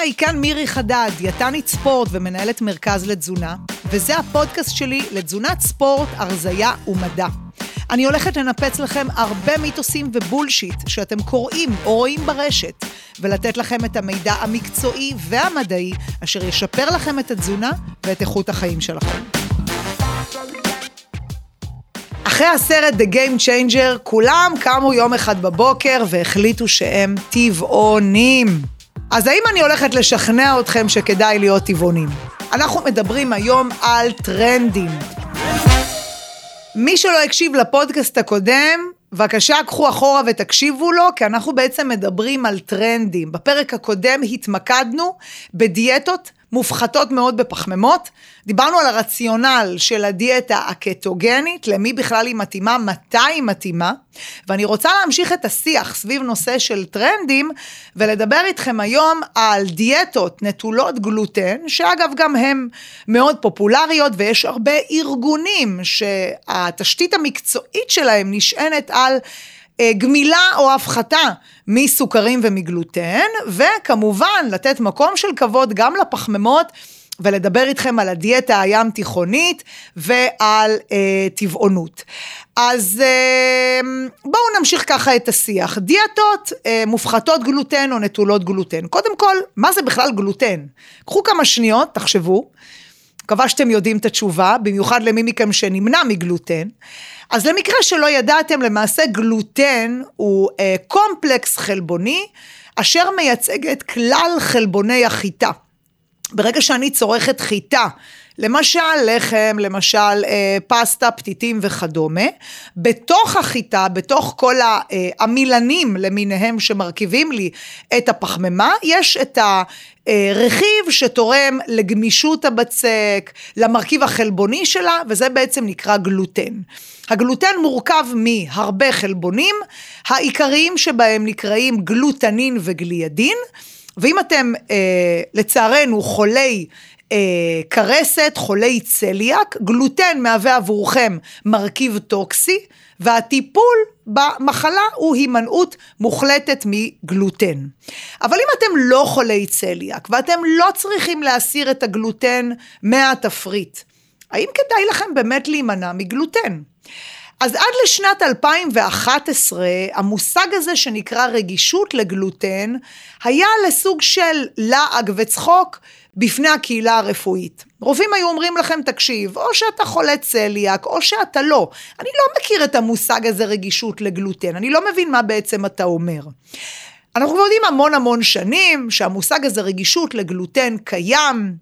היי, כאן מירי חדד, דיאטנית ספורט ומנהלת מרכז לתזונה, וזה הפודקאסט שלי לתזונת ספורט, הרזייה ומדע. אני הולכת לנפץ לכם הרבה מיתוסים ובולשיט שאתם קוראים או רואים ברשת, ולתת לכם את המידע המקצועי והמדעי אשר ישפר לכם את התזונה ואת איכות החיים שלכם. אחרי הסרט The Game Changer, כולם קמו יום אחד בבוקר והחליטו שהם טבעונים. אז האם אני הולכת לשכנע אתכם שכדאי להיות טבעונים? אנחנו מדברים היום על טרנדים. מי שלא הקשיב לפודקאסט הקודם, בבקשה קחו אחורה ותקשיבו לו, כי אנחנו בעצם מדברים על טרנדים. בפרק הקודם התמקדנו בדיאטות מופחתות מאוד בפחמימות. דיברנו על הרציונל של הדיאטה הקטוגנית, למי בכלל היא מתאימה, מתי היא מתאימה, ואני רוצה להמשיך את השיח סביב נושא של טרנדים, ולדבר איתכם היום על דיאטות נטולות גלוטן, שאגב גם הן מאוד פופולריות, ויש הרבה ארגונים שהתשתית המקצועית שלהם נשענת על גמילה או הפחתה מסוכרים ומגלוטן, וכמובן לתת מקום של כבוד גם לפחמימות. ולדבר איתכם על הדיאטה הים תיכונית ועל אה, טבעונות. אז אה, בואו נמשיך ככה את השיח. דיאטות אה, מופחתות גלוטן או נטולות גלוטן. קודם כל, מה זה בכלל גלוטן? קחו כמה שניות, תחשבו. מקווה שאתם יודעים את התשובה, במיוחד למי מכם שנמנע מגלוטן. אז למקרה שלא ידעתם, למעשה גלוטן הוא אה, קומפלקס חלבוני, אשר מייצג את כלל חלבוני החיטה. ברגע שאני צורכת חיטה, למשל לחם, למשל אה, פסטה, פתיתים וכדומה, בתוך החיטה, בתוך כל העמילנים למיניהם שמרכיבים לי את הפחמימה, יש את הרכיב שתורם לגמישות הבצק, למרכיב החלבוני שלה, וזה בעצם נקרא גלוטן. הגלוטן מורכב מהרבה חלבונים, העיקריים שבהם נקראים גלוטנין וגליאדין, ואם אתם אה, לצערנו חולי אה, כרסת, חולי צליאק, גלוטן מהווה עבורכם מרכיב טוקסי, והטיפול במחלה הוא הימנעות מוחלטת מגלוטן. אבל אם אתם לא חולי צליאק ואתם לא צריכים להסיר את הגלוטן מהתפריט, האם כדאי לכם באמת להימנע מגלוטן? אז עד לשנת 2011, המושג הזה שנקרא רגישות לגלוטן, היה לסוג של לעג וצחוק בפני הקהילה הרפואית. רופאים היו אומרים לכם, תקשיב, או שאתה חולה צליאק, או שאתה לא. אני לא מכיר את המושג הזה רגישות לגלוטן, אני לא מבין מה בעצם אתה אומר. אנחנו יודעים המון המון שנים שהמושג הזה רגישות לגלוטן קיים,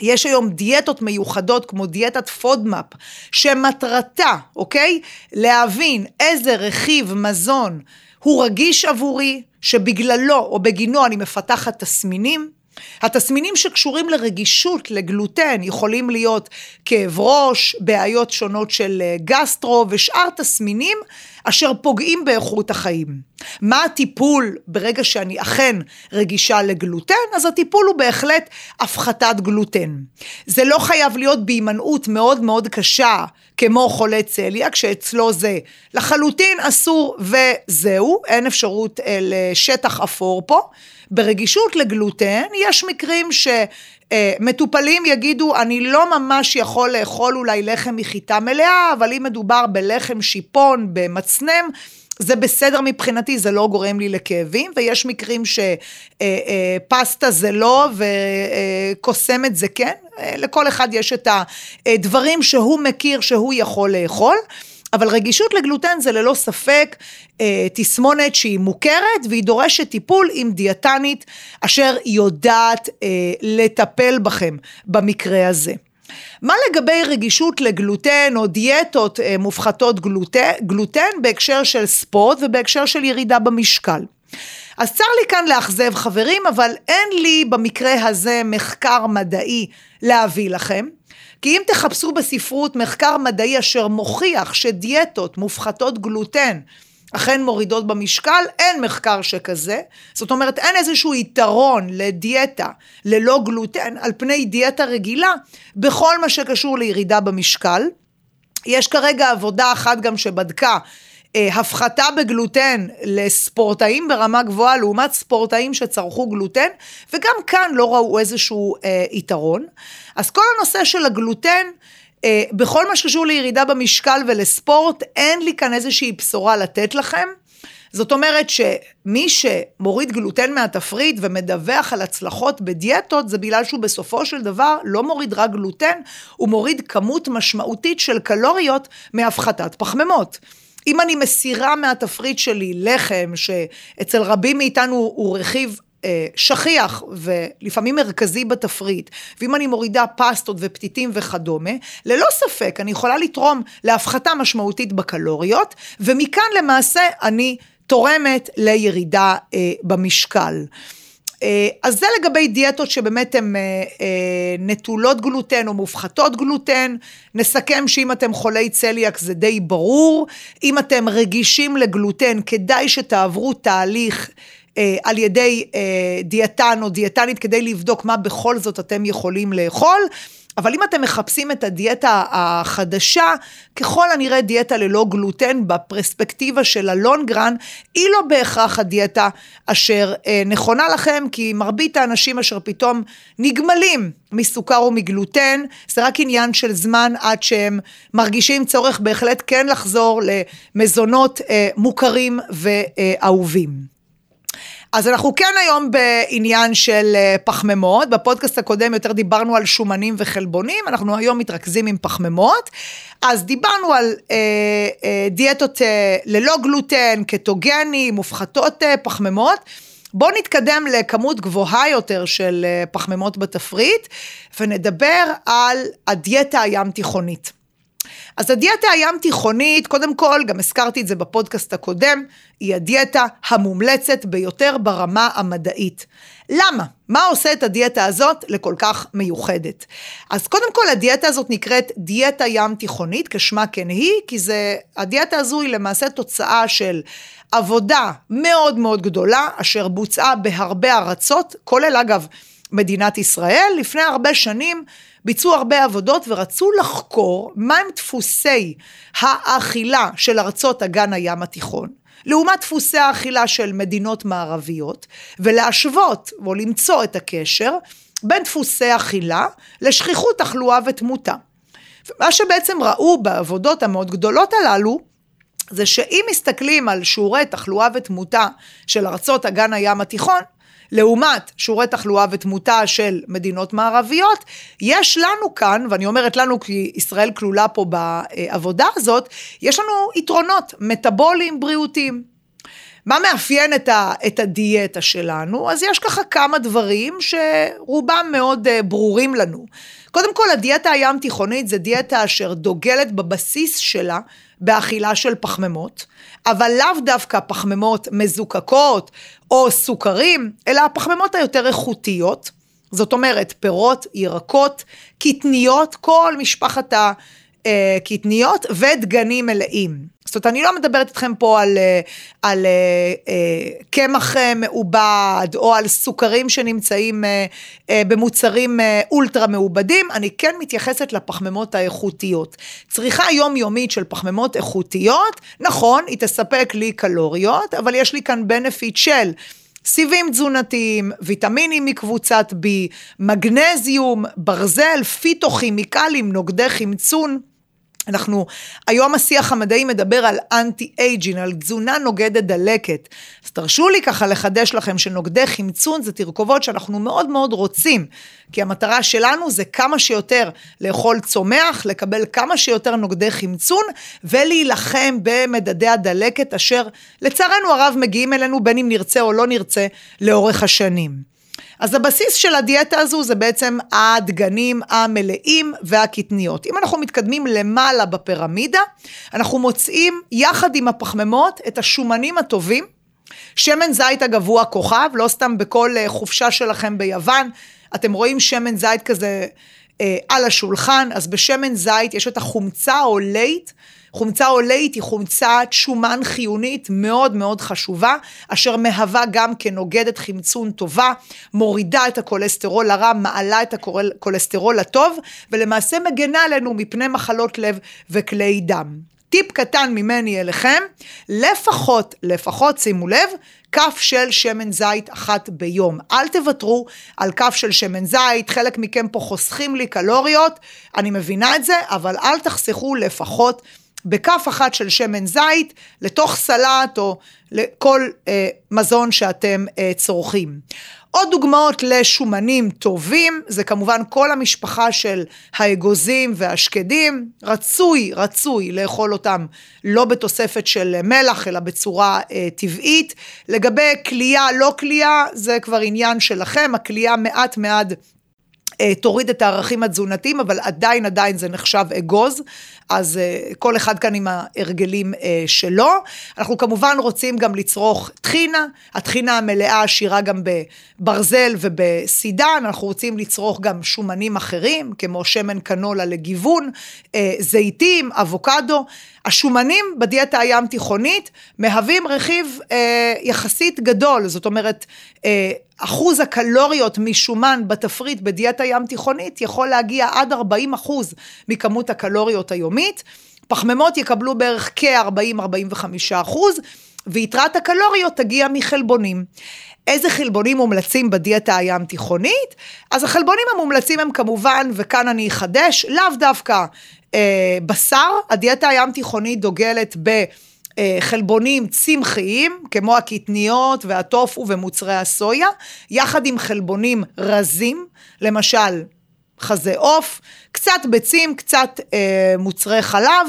יש היום דיאטות מיוחדות כמו דיאטת FODMAP, שמטרתה, אוקיי? להבין איזה רכיב מזון הוא רגיש עבורי, שבגללו או בגינו אני מפתחת תסמינים. התסמינים שקשורים לרגישות לגלוטן יכולים להיות כאב ראש, בעיות שונות של אה, גסטרו ושאר תסמינים אשר פוגעים באיכות החיים. מה הטיפול ברגע שאני אכן רגישה לגלוטן? אז הטיפול הוא בהחלט הפחתת גלוטן. זה לא חייב להיות בהימנעות מאוד מאוד קשה, כמו חולה צליאק, שאצלו זה לחלוטין אסור וזהו, אין אפשרות אה, לשטח אפור פה. ברגישות לגלוטן, יש מקרים שמטופלים יגידו, אני לא ממש יכול לאכול אולי לחם מחיטה מלאה, אבל אם מדובר בלחם שיפון, במצנם, זה בסדר מבחינתי, זה לא גורם לי לכאבים, ויש מקרים שפסטה אה, אה, זה לא וקוסמת זה כן, אה, לכל אחד יש את הדברים שהוא מכיר שהוא יכול לאכול. אבל רגישות לגלוטן זה ללא ספק אה, תסמונת שהיא מוכרת והיא דורשת טיפול עם דיאטנית אשר יודעת אה, לטפל בכם במקרה הזה. מה לגבי רגישות לגלוטן או דיאטות אה, מופחתות גלוטן, גלוטן בהקשר של ספורט ובהקשר של ירידה במשקל? אז צר לי כאן לאכזב חברים, אבל אין לי במקרה הזה מחקר מדעי להביא לכם. כי אם תחפשו בספרות מחקר מדעי אשר מוכיח שדיאטות מופחתות גלוטן אכן מורידות במשקל, אין מחקר שכזה. זאת אומרת, אין איזשהו יתרון לדיאטה ללא גלוטן על פני דיאטה רגילה בכל מה שקשור לירידה במשקל. יש כרגע עבודה אחת גם שבדקה הפחתה בגלוטן לספורטאים ברמה גבוהה לעומת ספורטאים שצרכו גלוטן, וגם כאן לא ראו איזשהו אה, יתרון. אז כל הנושא של הגלוטן, אה, בכל מה שקשור לירידה במשקל ולספורט, אין לי כאן איזושהי בשורה לתת לכם. זאת אומרת שמי שמוריד גלוטן מהתפריט ומדווח על הצלחות בדיאטות, זה בגלל שהוא בסופו של דבר לא מוריד רק גלוטן, הוא מוריד כמות משמעותית של קלוריות מהפחתת פחמימות. אם אני מסירה מהתפריט שלי לחם, שאצל רבים מאיתנו הוא רכיב אה, שכיח ולפעמים מרכזי בתפריט, ואם אני מורידה פסטות ופתיתים וכדומה, ללא ספק אני יכולה לתרום להפחתה משמעותית בקלוריות, ומכאן למעשה אני תורמת לירידה אה, במשקל. אה, אז זה לגבי דיאטות שבאמת הן אה, אה, נטולות גלוטן או מופחתות גלוטן. נסכם שאם אתם חולי צליאק זה די ברור. אם אתם רגישים לגלוטן, כדאי שתעברו תהליך על ידי דיאטן או דיאטנית כדי לבדוק מה בכל זאת אתם יכולים לאכול. אבל אם אתם מחפשים את הדיאטה החדשה, ככל הנראה דיאטה ללא גלוטן בפרספקטיבה של הלונגרן, היא לא בהכרח הדיאטה אשר אה, נכונה לכם, כי מרבית האנשים אשר פתאום נגמלים מסוכר ומגלוטן, זה רק עניין של זמן עד שהם מרגישים צורך בהחלט כן לחזור למזונות אה, מוכרים ואהובים. אז אנחנו כן היום בעניין של אה, פחמימות, בפודקאסט הקודם יותר דיברנו על שומנים וחלבונים, אנחנו היום מתרכזים עם פחמימות. אז דיברנו על אה, אה, דיאטות אה, ללא גלוטן, קטוגני, מופחתות אה, פחמימות. בואו נתקדם לכמות גבוהה יותר של אה, פחמימות בתפריט, ונדבר על הדיאטה הים תיכונית. אז הדיאטה הים תיכונית, קודם כל, גם הזכרתי את זה בפודקאסט הקודם, היא הדיאטה המומלצת ביותר ברמה המדעית. למה? מה עושה את הדיאטה הזאת לכל כך מיוחדת? אז קודם כל הדיאטה הזאת נקראת דיאטה ים תיכונית, כשמה כן היא, כי זה, הדיאטה הזו היא למעשה תוצאה של עבודה מאוד מאוד גדולה, אשר בוצעה בהרבה ארצות, כולל אגב מדינת ישראל, לפני הרבה שנים ביצעו הרבה עבודות ורצו לחקור מהם דפוסי האכילה של ארצות אגן הים התיכון. לעומת דפוסי האכילה של מדינות מערביות, ולהשוות או למצוא את הקשר בין דפוסי אכילה לשכיחות תחלואה ותמותה. מה שבעצם ראו בעבודות המאוד גדולות הללו, זה שאם מסתכלים על שיעורי תחלואה ותמותה של ארצות אגן הים התיכון, לעומת שיעורי תחלואה ותמותה של מדינות מערביות, יש לנו כאן, ואני אומרת לנו כי ישראל כלולה פה בעבודה הזאת, יש לנו יתרונות מטאבוליים בריאותיים. מה מאפיין את, ה, את הדיאטה שלנו? אז יש ככה כמה דברים שרובם מאוד uh, ברורים לנו. קודם כל, הדיאטה הים תיכונית זה דיאטה אשר דוגלת בבסיס שלה באכילה של פחמימות, אבל לאו דווקא פחמימות מזוקקות או סוכרים, אלא הפחמימות היותר איכותיות. זאת אומרת, פירות, ירקות, קטניות, כל משפחת הקטניות ודגנים מלאים. זאת אומרת, אני לא מדברת איתכם פה על, אה, על אה, אה, קמח מעובד, או על סוכרים שנמצאים במוצרים אולטרה מעובדים, אני כן מתייחסת לפחמימות האיכותיות. צריכה יומיומית של פחמימות איכותיות, נכון, היא תספק לי קלוריות, אבל יש לי כאן בנפיט של סיבים תזונתיים, ויטמינים מקבוצת B, מגנזיום, ברזל, פיתוכימיקלים, נוגדי חמצון. אנחנו, היום השיח המדעי מדבר על אנטי אייג'ין, על תזונה נוגדת דלקת. אז תרשו לי ככה לחדש לכם שנוגדי חמצון זה תרכובות שאנחנו מאוד מאוד רוצים, כי המטרה שלנו זה כמה שיותר לאכול צומח, לקבל כמה שיותר נוגדי חמצון, ולהילחם במדדי הדלקת, אשר לצערנו הרב מגיעים אלינו בין אם נרצה או לא נרצה לאורך השנים. אז הבסיס של הדיאטה הזו זה בעצם הדגנים המלאים והקטניות. אם אנחנו מתקדמים למעלה בפירמידה, אנחנו מוצאים יחד עם הפחמימות את השומנים הטובים. שמן זית אגב הוא הכוכב, לא סתם בכל אה, חופשה שלכם ביוון, אתם רואים שמן זית כזה אה, על השולחן, אז בשמן זית יש את החומצה העולית, חומצה עולית היא חומצת שומן חיונית מאוד מאוד חשובה, אשר מהווה גם כנוגדת חמצון טובה, מורידה את הכולסטרול הרע, מעלה את הכולסטרול הטוב, ולמעשה מגנה עלינו מפני מחלות לב וכלי דם. טיפ קטן ממני אליכם, לפחות, לפחות, שימו לב, כף של שמן זית אחת ביום. אל תוותרו על כף של שמן זית, חלק מכם פה חוסכים לי קלוריות, אני מבינה את זה, אבל אל תחסכו לפחות בכף אחת של שמן זית לתוך סלט או לכל אה, מזון שאתם אה, צורכים. עוד דוגמאות לשומנים טובים, זה כמובן כל המשפחה של האגוזים והשקדים, רצוי, רצוי לאכול אותם לא בתוספת של מלח, אלא בצורה אה, טבעית. לגבי כליאה, לא כליאה, זה כבר עניין שלכם, הכליאה מעט מעט תוריד את הערכים התזונתיים, אבל עדיין עדיין זה נחשב אגוז, אז אה, כל אחד כאן עם ההרגלים אה, שלו. אנחנו כמובן רוצים גם לצרוך טחינה, הטחינה המלאה עשירה גם בברזל ובסידן, אנחנו רוצים לצרוך גם שומנים אחרים, כמו שמן קנולה לגיוון, זיתים, אבוקדו. השומנים בדיאטה הים תיכונית מהווים רכיב אה, יחסית גדול, זאת אומרת, אה, אחוז הקלוריות משומן בתפריט בדיאטה ים תיכונית יכול להגיע עד 40 אחוז מכמות הקלוריות היומית. פחמימות יקבלו בערך כ-40-45 אחוז, ויתרת הקלוריות תגיע מחלבונים. איזה חלבונים מומלצים בדיאטה הים תיכונית? אז החלבונים המומלצים הם כמובן, וכאן אני אחדש, לאו דווקא אה, בשר, הדיאטה הים תיכונית דוגלת ב... חלבונים צמחיים, כמו הקטניות והטופו ומוצרי הסויה, יחד עם חלבונים רזים, למשל חזה עוף, קצת ביצים, קצת אה, מוצרי חלב.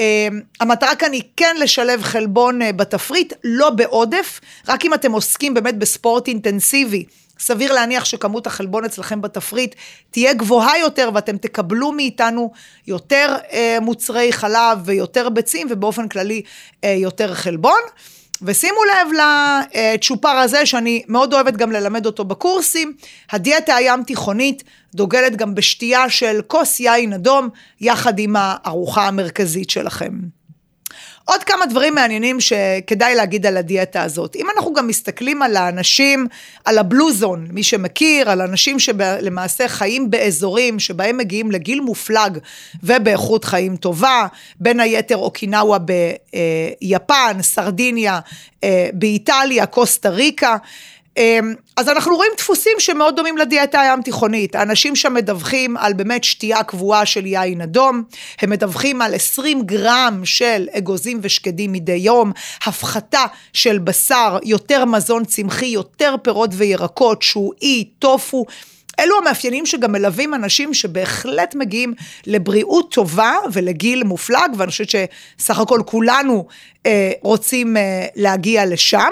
אה, המטרה כאן היא כן לשלב חלבון אה, בתפריט, לא בעודף, רק אם אתם עוסקים באמת בספורט אינטנסיבי. סביר להניח שכמות החלבון אצלכם בתפריט תהיה גבוהה יותר ואתם תקבלו מאיתנו יותר אה, מוצרי חלב ויותר ביצים ובאופן כללי אה, יותר חלבון. ושימו לב לצ'ופר הזה שאני מאוד אוהבת גם ללמד אותו בקורסים, הדיאטה הים תיכונית דוגלת גם בשתייה של כוס יין אדום יחד עם הארוחה המרכזית שלכם. עוד כמה דברים מעניינים שכדאי להגיד על הדיאטה הזאת. אם אנחנו גם מסתכלים על האנשים, על הבלוזון, מי שמכיר, על אנשים שלמעשה חיים באזורים שבהם מגיעים לגיל מופלג ובאיכות חיים טובה, בין היתר אוקינאווה ביפן, סרדיניה אה, באיטליה, קוסטה ריקה. אמ, אז אנחנו רואים דפוסים שמאוד דומים לדיאטה הים תיכונית. האנשים שם מדווחים על באמת שתייה קבועה של יין אדום, הם מדווחים על 20 גרם של אגוזים ושקדים מדי יום, הפחתה של בשר, יותר מזון צמחי, יותר פירות וירקות, שועי, טופו. אלו המאפיינים שגם מלווים אנשים שבהחלט מגיעים לבריאות טובה ולגיל מופלג, ואני חושבת שסך הכל כולנו אה, רוצים אה, להגיע לשם.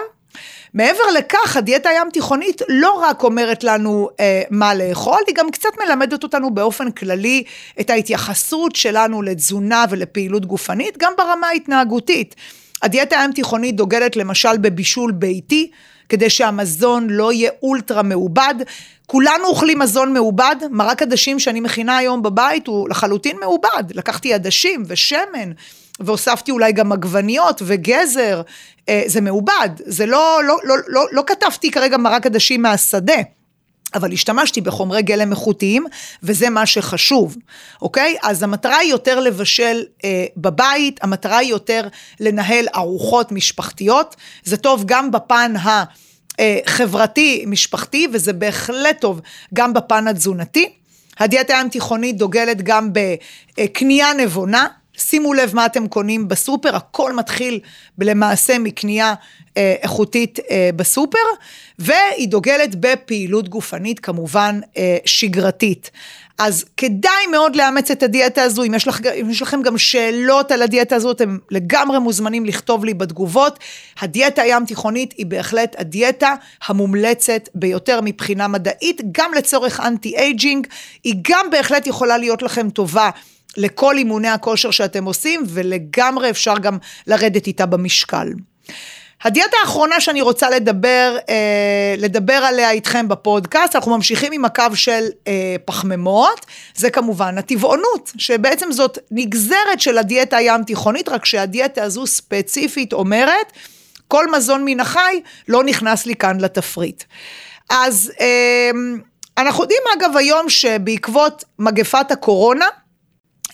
מעבר לכך, הדיאטה הים תיכונית לא רק אומרת לנו אה, מה לאכול, היא גם קצת מלמדת אותנו באופן כללי את ההתייחסות שלנו לתזונה ולפעילות גופנית, גם ברמה ההתנהגותית. הדיאטה הים תיכונית דוגלת למשל בבישול ביתי, כדי שהמזון לא יהיה אולטרה מעובד. כולנו אוכלים מזון מעובד, מרק עדשים שאני מכינה היום בבית הוא לחלוטין מעובד. לקחתי עדשים ושמן. והוספתי אולי גם עגבניות וגזר, אה, זה מעובד, זה לא, לא, לא, לא, לא כתבתי כרגע מרק עדשים מהשדה. אבל השתמשתי בחומרי גלם איכותיים, וזה מה שחשוב, אוקיי? אז המטרה היא יותר לבשל אה, בבית, המטרה היא יותר לנהל ארוחות משפחתיות, זה טוב גם בפן החברתי-משפחתי, וזה בהחלט טוב גם בפן התזונתי. הדיאטה הים תיכונית דוגלת גם בקנייה נבונה, שימו לב מה אתם קונים בסופר, הכל מתחיל למעשה מקנייה אה, איכותית אה, בסופר, והיא דוגלת בפעילות גופנית כמובן אה, שגרתית. אז כדאי מאוד לאמץ את הדיאטה הזו, אם יש, לך, אם יש לכם גם שאלות על הדיאטה הזו, אתם לגמרי מוזמנים לכתוב לי בתגובות. הדיאטה הים תיכונית היא בהחלט הדיאטה המומלצת ביותר מבחינה מדעית, גם לצורך anti-aging, היא גם בהחלט יכולה להיות לכם טובה. לכל אימוני הכושר שאתם עושים, ולגמרי אפשר גם לרדת איתה במשקל. הדיאטה האחרונה שאני רוצה לדבר, אה, לדבר עליה איתכם בפודקאסט, אנחנו ממשיכים עם הקו של אה, פחמימות, זה כמובן הטבעונות, שבעצם זאת נגזרת של הדיאטה הים תיכונית, רק שהדיאטה הזו ספציפית אומרת, כל מזון מן החי לא נכנס לי כאן לתפריט. אז אה, אנחנו יודעים אגב היום שבעקבות מגפת הקורונה,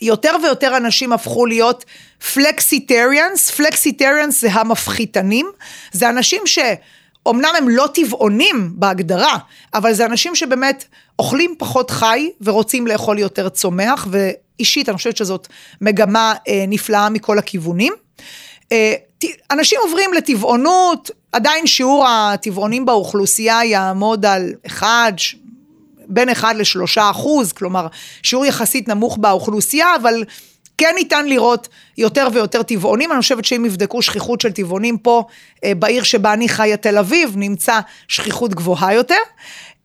יותר ויותר אנשים הפכו להיות פלקסיטריאנס, פלקסיטריאנס זה המפחיתנים, זה אנשים ש... אמנם הם לא טבעונים בהגדרה, אבל זה אנשים שבאמת אוכלים פחות חי ורוצים לאכול יותר צומח, ואישית אני חושבת שזאת מגמה אה, נפלאה מכל הכיוונים. אה, אנשים עוברים לטבעונות, עדיין שיעור הטבעונים באוכלוסייה יעמוד על 1, בין 1 ל-3 אחוז, כלומר שיעור יחסית נמוך באוכלוסייה, אבל כן ניתן לראות יותר ויותר טבעונים, אני חושבת שאם יבדקו שכיחות של טבעונים פה, אה, בעיר שבה אני חיה תל אביב, נמצא שכיחות גבוהה יותר.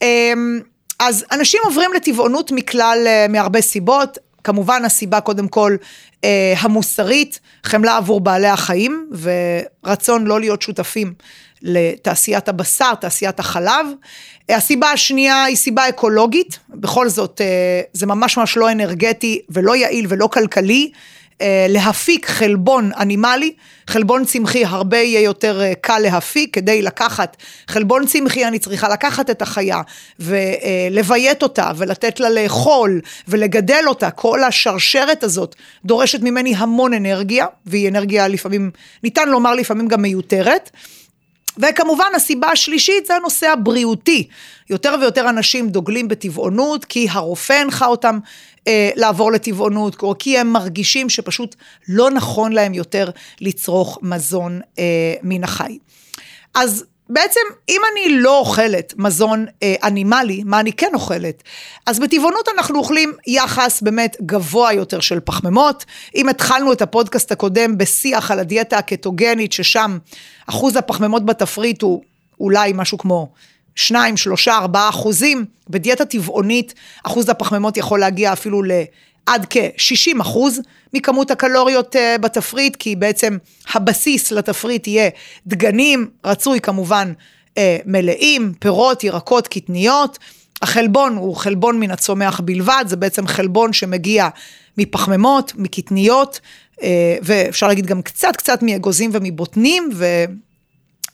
אמ, אז אנשים עוברים לטבעונות מכלל, אה, מהרבה סיבות, כמובן הסיבה קודם כל אה, המוסרית, חמלה עבור בעלי החיים ורצון לא להיות שותפים לתעשיית הבשר, תעשיית החלב. הסיבה השנייה היא סיבה אקולוגית, בכל זאת אה, זה ממש ממש לא אנרגטי ולא יעיל ולא כלכלי. אה, להפיק חלבון אנימלי, חלבון צמחי הרבה יהיה יותר אה, קל להפיק, כדי לקחת חלבון צמחי אני צריכה לקחת את החיה ולביית אותה ולתת לה לאכול ולגדל אותה, כל השרשרת הזאת דורשת ממני המון אנרגיה, והיא אנרגיה לפעמים, ניתן לומר לפעמים גם מיותרת. וכמובן הסיבה השלישית זה הנושא הבריאותי. יותר ויותר אנשים דוגלים בטבעונות כי הרופא הנחה אותם אה, לעבור לטבעונות, או כי הם מרגישים שפשוט לא נכון להם יותר לצרוך מזון אה, מן החי. אז בעצם, אם אני לא אוכלת מזון אה, אנימלי, מה אני כן אוכלת? אז בטבעונות אנחנו אוכלים יחס באמת גבוה יותר של פחמימות. אם התחלנו את הפודקאסט הקודם בשיח על הדיאטה הקטוגנית, ששם אחוז הפחמימות בתפריט הוא אולי משהו כמו 2, 3, 4 אחוזים, בדיאטה טבעונית אחוז הפחמימות יכול להגיע אפילו ל... עד כ-60 אחוז מכמות הקלוריות uh, בתפריט, כי בעצם הבסיס לתפריט יהיה דגנים, רצוי כמובן uh, מלאים, פירות, ירקות, קטניות. החלבון הוא חלבון מן הצומח בלבד, זה בעצם חלבון שמגיע מפחמימות, מקטניות, uh, ואפשר להגיד גם קצת קצת מאגוזים ומבוטנים, ו...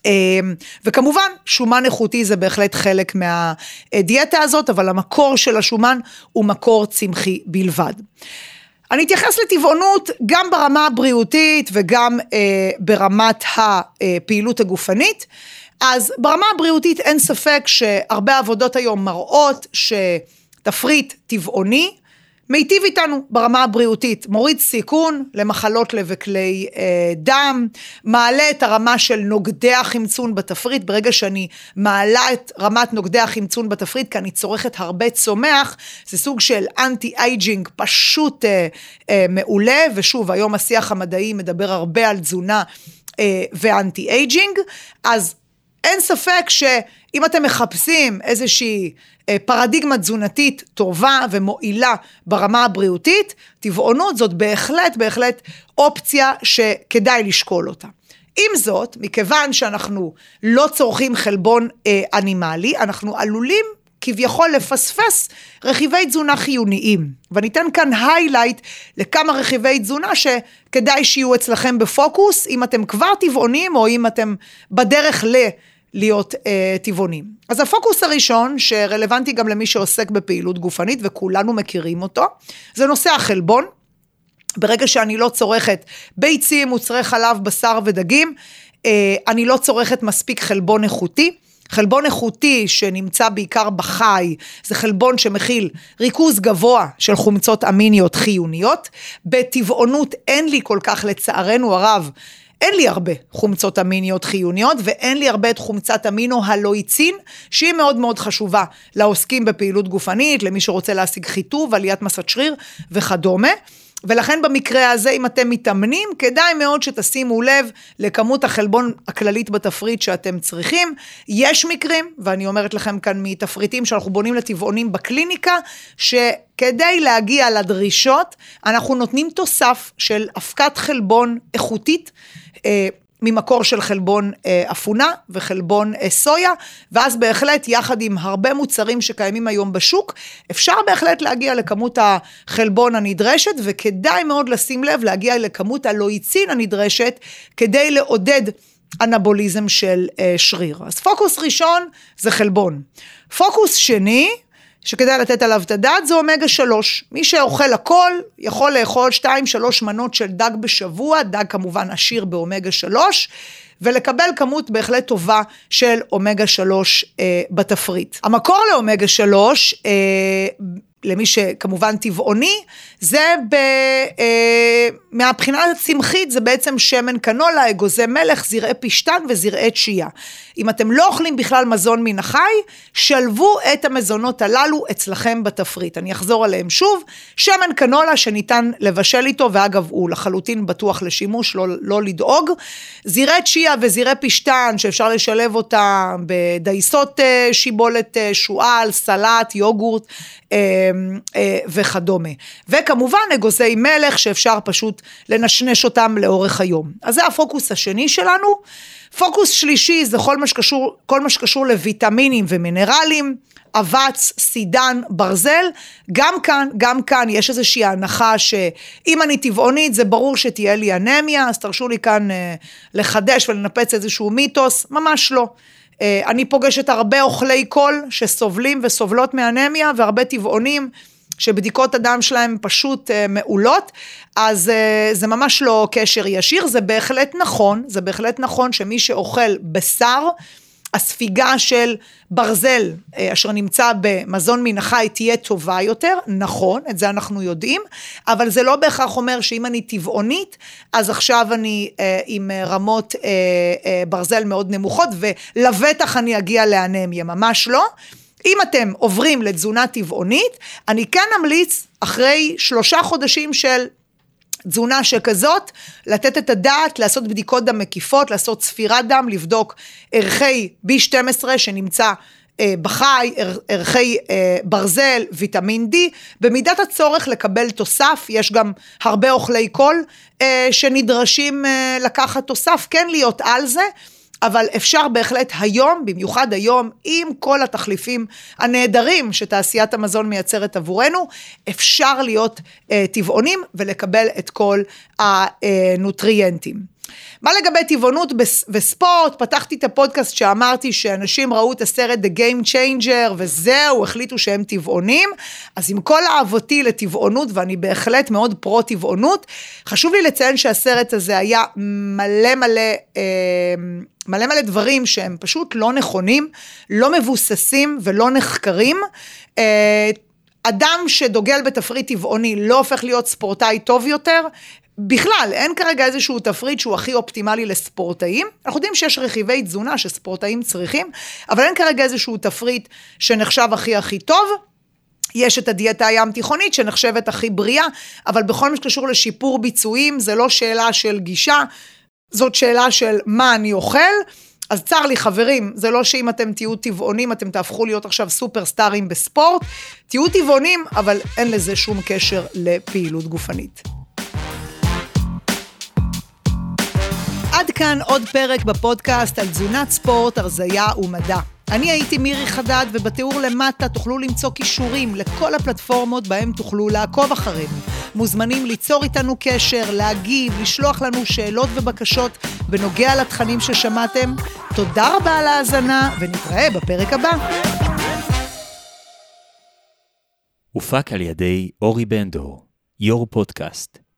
אמ, וכמובן, שומן איכותי זה בהחלט חלק מהדיאטה הזאת, אבל המקור של השומן הוא מקור צמחי בלבד. אני אתייחס לטבעונות גם ברמה הבריאותית וגם אה, ברמת הפעילות הגופנית. אז ברמה הבריאותית אין ספק שהרבה עבודות היום מראות שתפריט טבעוני מיטיב איתנו ברמה הבריאותית, מוריד סיכון למחלות לב וכלי אה, דם, מעלה את הרמה של נוגדי החמצון בתפריט, ברגע שאני מעלה את רמת נוגדי החמצון בתפריט, כי אני צורכת הרבה צומח, זה סוג של anti aging פשוט אה, אה, מעולה, ושוב, היום השיח המדעי מדבר הרבה על תזונה אה, ו anti aging, אז אין ספק שאם אתם מחפשים איזושהי אה, פרדיגמה תזונתית טובה ומועילה ברמה הבריאותית, טבעונות זאת בהחלט בהחלט אופציה שכדאי לשקול אותה. עם זאת, מכיוון שאנחנו לא צורכים חלבון אה, אנימלי, אנחנו עלולים כביכול לפספס רכיבי תזונה חיוניים. ואני אתן כאן היילייט לכמה רכיבי תזונה שכדאי שיהיו אצלכם בפוקוס, אם אתם כבר טבעונים או אם אתם בדרך ל... להיות אה, טבעונים. אז הפוקוס הראשון, שרלוונטי גם למי שעוסק בפעילות גופנית, וכולנו מכירים אותו, זה נושא החלבון. ברגע שאני לא צורכת ביצים, מוצרי חלב, בשר ודגים, אה, אני לא צורכת מספיק חלבון איכותי. חלבון איכותי שנמצא בעיקר בחי, זה חלבון שמכיל ריכוז גבוה של חומצות אמיניות חיוניות. בטבעונות אין לי כל כך, לצערנו הרב, אין לי הרבה חומצות אמיניות חיוניות ואין לי הרבה את חומצת אמינו הלואיצין, שהיא מאוד מאוד חשובה לעוסקים בפעילות גופנית, למי שרוצה להשיג חיטוב, עליית מסת שריר וכדומה. ולכן במקרה הזה, אם אתם מתאמנים, כדאי מאוד שתשימו לב לכמות החלבון הכללית בתפריט שאתם צריכים. יש מקרים, ואני אומרת לכם כאן מתפריטים שאנחנו בונים לטבעונים בקליניקה, שכדי להגיע לדרישות, אנחנו נותנים תוסף של אבקת חלבון איכותית. אה, ממקור של חלבון אה, אפונה וחלבון אה, סויה, ואז בהחלט יחד עם הרבה מוצרים שקיימים היום בשוק, אפשר בהחלט להגיע לכמות החלבון הנדרשת, וכדאי מאוד לשים לב להגיע לכמות הלואיצין הנדרשת, כדי לעודד אנבוליזם של שריר. אז פוקוס ראשון זה חלבון. פוקוס שני, שכדאי לתת עליו את הדעת זה אומגה 3. מי שאוכל הכל יכול לאכול 2-3 מנות של דג בשבוע, דג כמובן עשיר באומגה 3, ולקבל כמות בהחלט טובה של אומגה 3 אה, בתפריט. המקור לאומגה 3, אה, למי שכמובן טבעוני, זה ב, אה, מהבחינה הצמחית, זה בעצם שמן קנולה, אגוזי מלך, זרעי פשטן וזרעי תשייה. אם אתם לא אוכלים בכלל מזון מן החי, שלבו את המזונות הללו אצלכם בתפריט. אני אחזור עליהם שוב, שמן קנולה שניתן לבשל איתו, ואגב, הוא לחלוטין בטוח לשימוש, לא, לא לדאוג. זרעי תשייה וזרעי פשטן, שאפשר לשלב אותם בדייסות אה, שיבולת אה, שועל, סלט, יוגורט. אה, וכדומה. וכמובן אגוזי מלך שאפשר פשוט לנשנש אותם לאורך היום. אז זה הפוקוס השני שלנו. פוקוס שלישי זה כל מה שקשור, כל מה שקשור לויטמינים ומינרלים. אבץ, סידן, ברזל, גם כאן, גם כאן יש איזושהי הנחה שאם אני טבעונית זה ברור שתהיה לי אנמיה, אז תרשו לי כאן אה, לחדש ולנפץ איזשהו מיתוס, ממש לא. אה, אני פוגשת הרבה אוכלי קול שסובלים וסובלות מאנמיה והרבה טבעונים שבדיקות הדם שלהם פשוט אה, מעולות, אז אה, זה ממש לא קשר ישיר, זה בהחלט נכון, זה בהחלט נכון שמי שאוכל בשר, הספיגה של ברזל אה, אשר נמצא במזון מן החי תהיה טובה יותר, נכון, את זה אנחנו יודעים, אבל זה לא בהכרח אומר שאם אני טבעונית, אז עכשיו אני אה, עם רמות אה, אה, ברזל מאוד נמוכות, ולבטח אני אגיע לאנמיה, ממש לא. אם אתם עוברים לתזונה טבעונית, אני כן אמליץ אחרי שלושה חודשים של תזונה שכזאת, לתת את הדעת, לעשות בדיקות דם מקיפות, לעשות ספירת דם, לבדוק ערכי B12 שנמצא אה, בחי, ערכי אה, ברזל, ויטמין D, במידת הצורך לקבל תוסף, יש גם הרבה אוכלי קול אה, שנדרשים לקחת תוסף, כן להיות על זה. אבל אפשר בהחלט היום, במיוחד היום, עם כל התחליפים הנהדרים שתעשיית המזון מייצרת עבורנו, אפשר להיות אה, טבעונים ולקבל את כל הנוטריאנטים. מה לגבי טבעונות וספורט? פתחתי את הפודקאסט שאמרתי שאנשים ראו את הסרט The Game Changer וזהו, החליטו שהם טבעונים. אז עם כל אהבותי לטבעונות, ואני בהחלט מאוד פרו-טבעונות, חשוב לי לציין שהסרט הזה היה מלא מלא... אה, מלא מלא דברים שהם פשוט לא נכונים, לא מבוססים ולא נחקרים. אה, אדם שדוגל בתפריט טבעוני לא הופך להיות ספורטאי טוב יותר, בכלל, אין כרגע איזשהו תפריט שהוא הכי אופטימלי לספורטאים. אנחנו יודעים שיש רכיבי תזונה שספורטאים צריכים, אבל אין כרגע איזשהו תפריט שנחשב הכי הכי טוב. יש את הדיאטה הים תיכונית שנחשבת הכי בריאה, אבל בכל מה שקשור לשיפור ביצועים, זה לא שאלה של גישה, זאת שאלה של מה אני אוכל. אז צר לי חברים, זה לא שאם אתם תהיו טבעונים אתם תהפכו להיות עכשיו סופרסטארים בספורט, תהיו טבעונים, אבל אין לזה שום קשר לפעילות גופנית. כאן עוד פרק בפודקאסט על תזונת ספורט, הרזייה ומדע. אני הייתי מירי חדד, ובתיאור למטה תוכלו למצוא כישורים לכל הפלטפורמות בהם תוכלו לעקוב אחרינו. מוזמנים ליצור איתנו קשר, להגיב, לשלוח לנו שאלות ובקשות בנוגע לתכנים ששמעתם. תודה רבה על ההאזנה, ונתראה בפרק הבא. הופק על ידי אורי בנדור, יו"ר פודקאסט.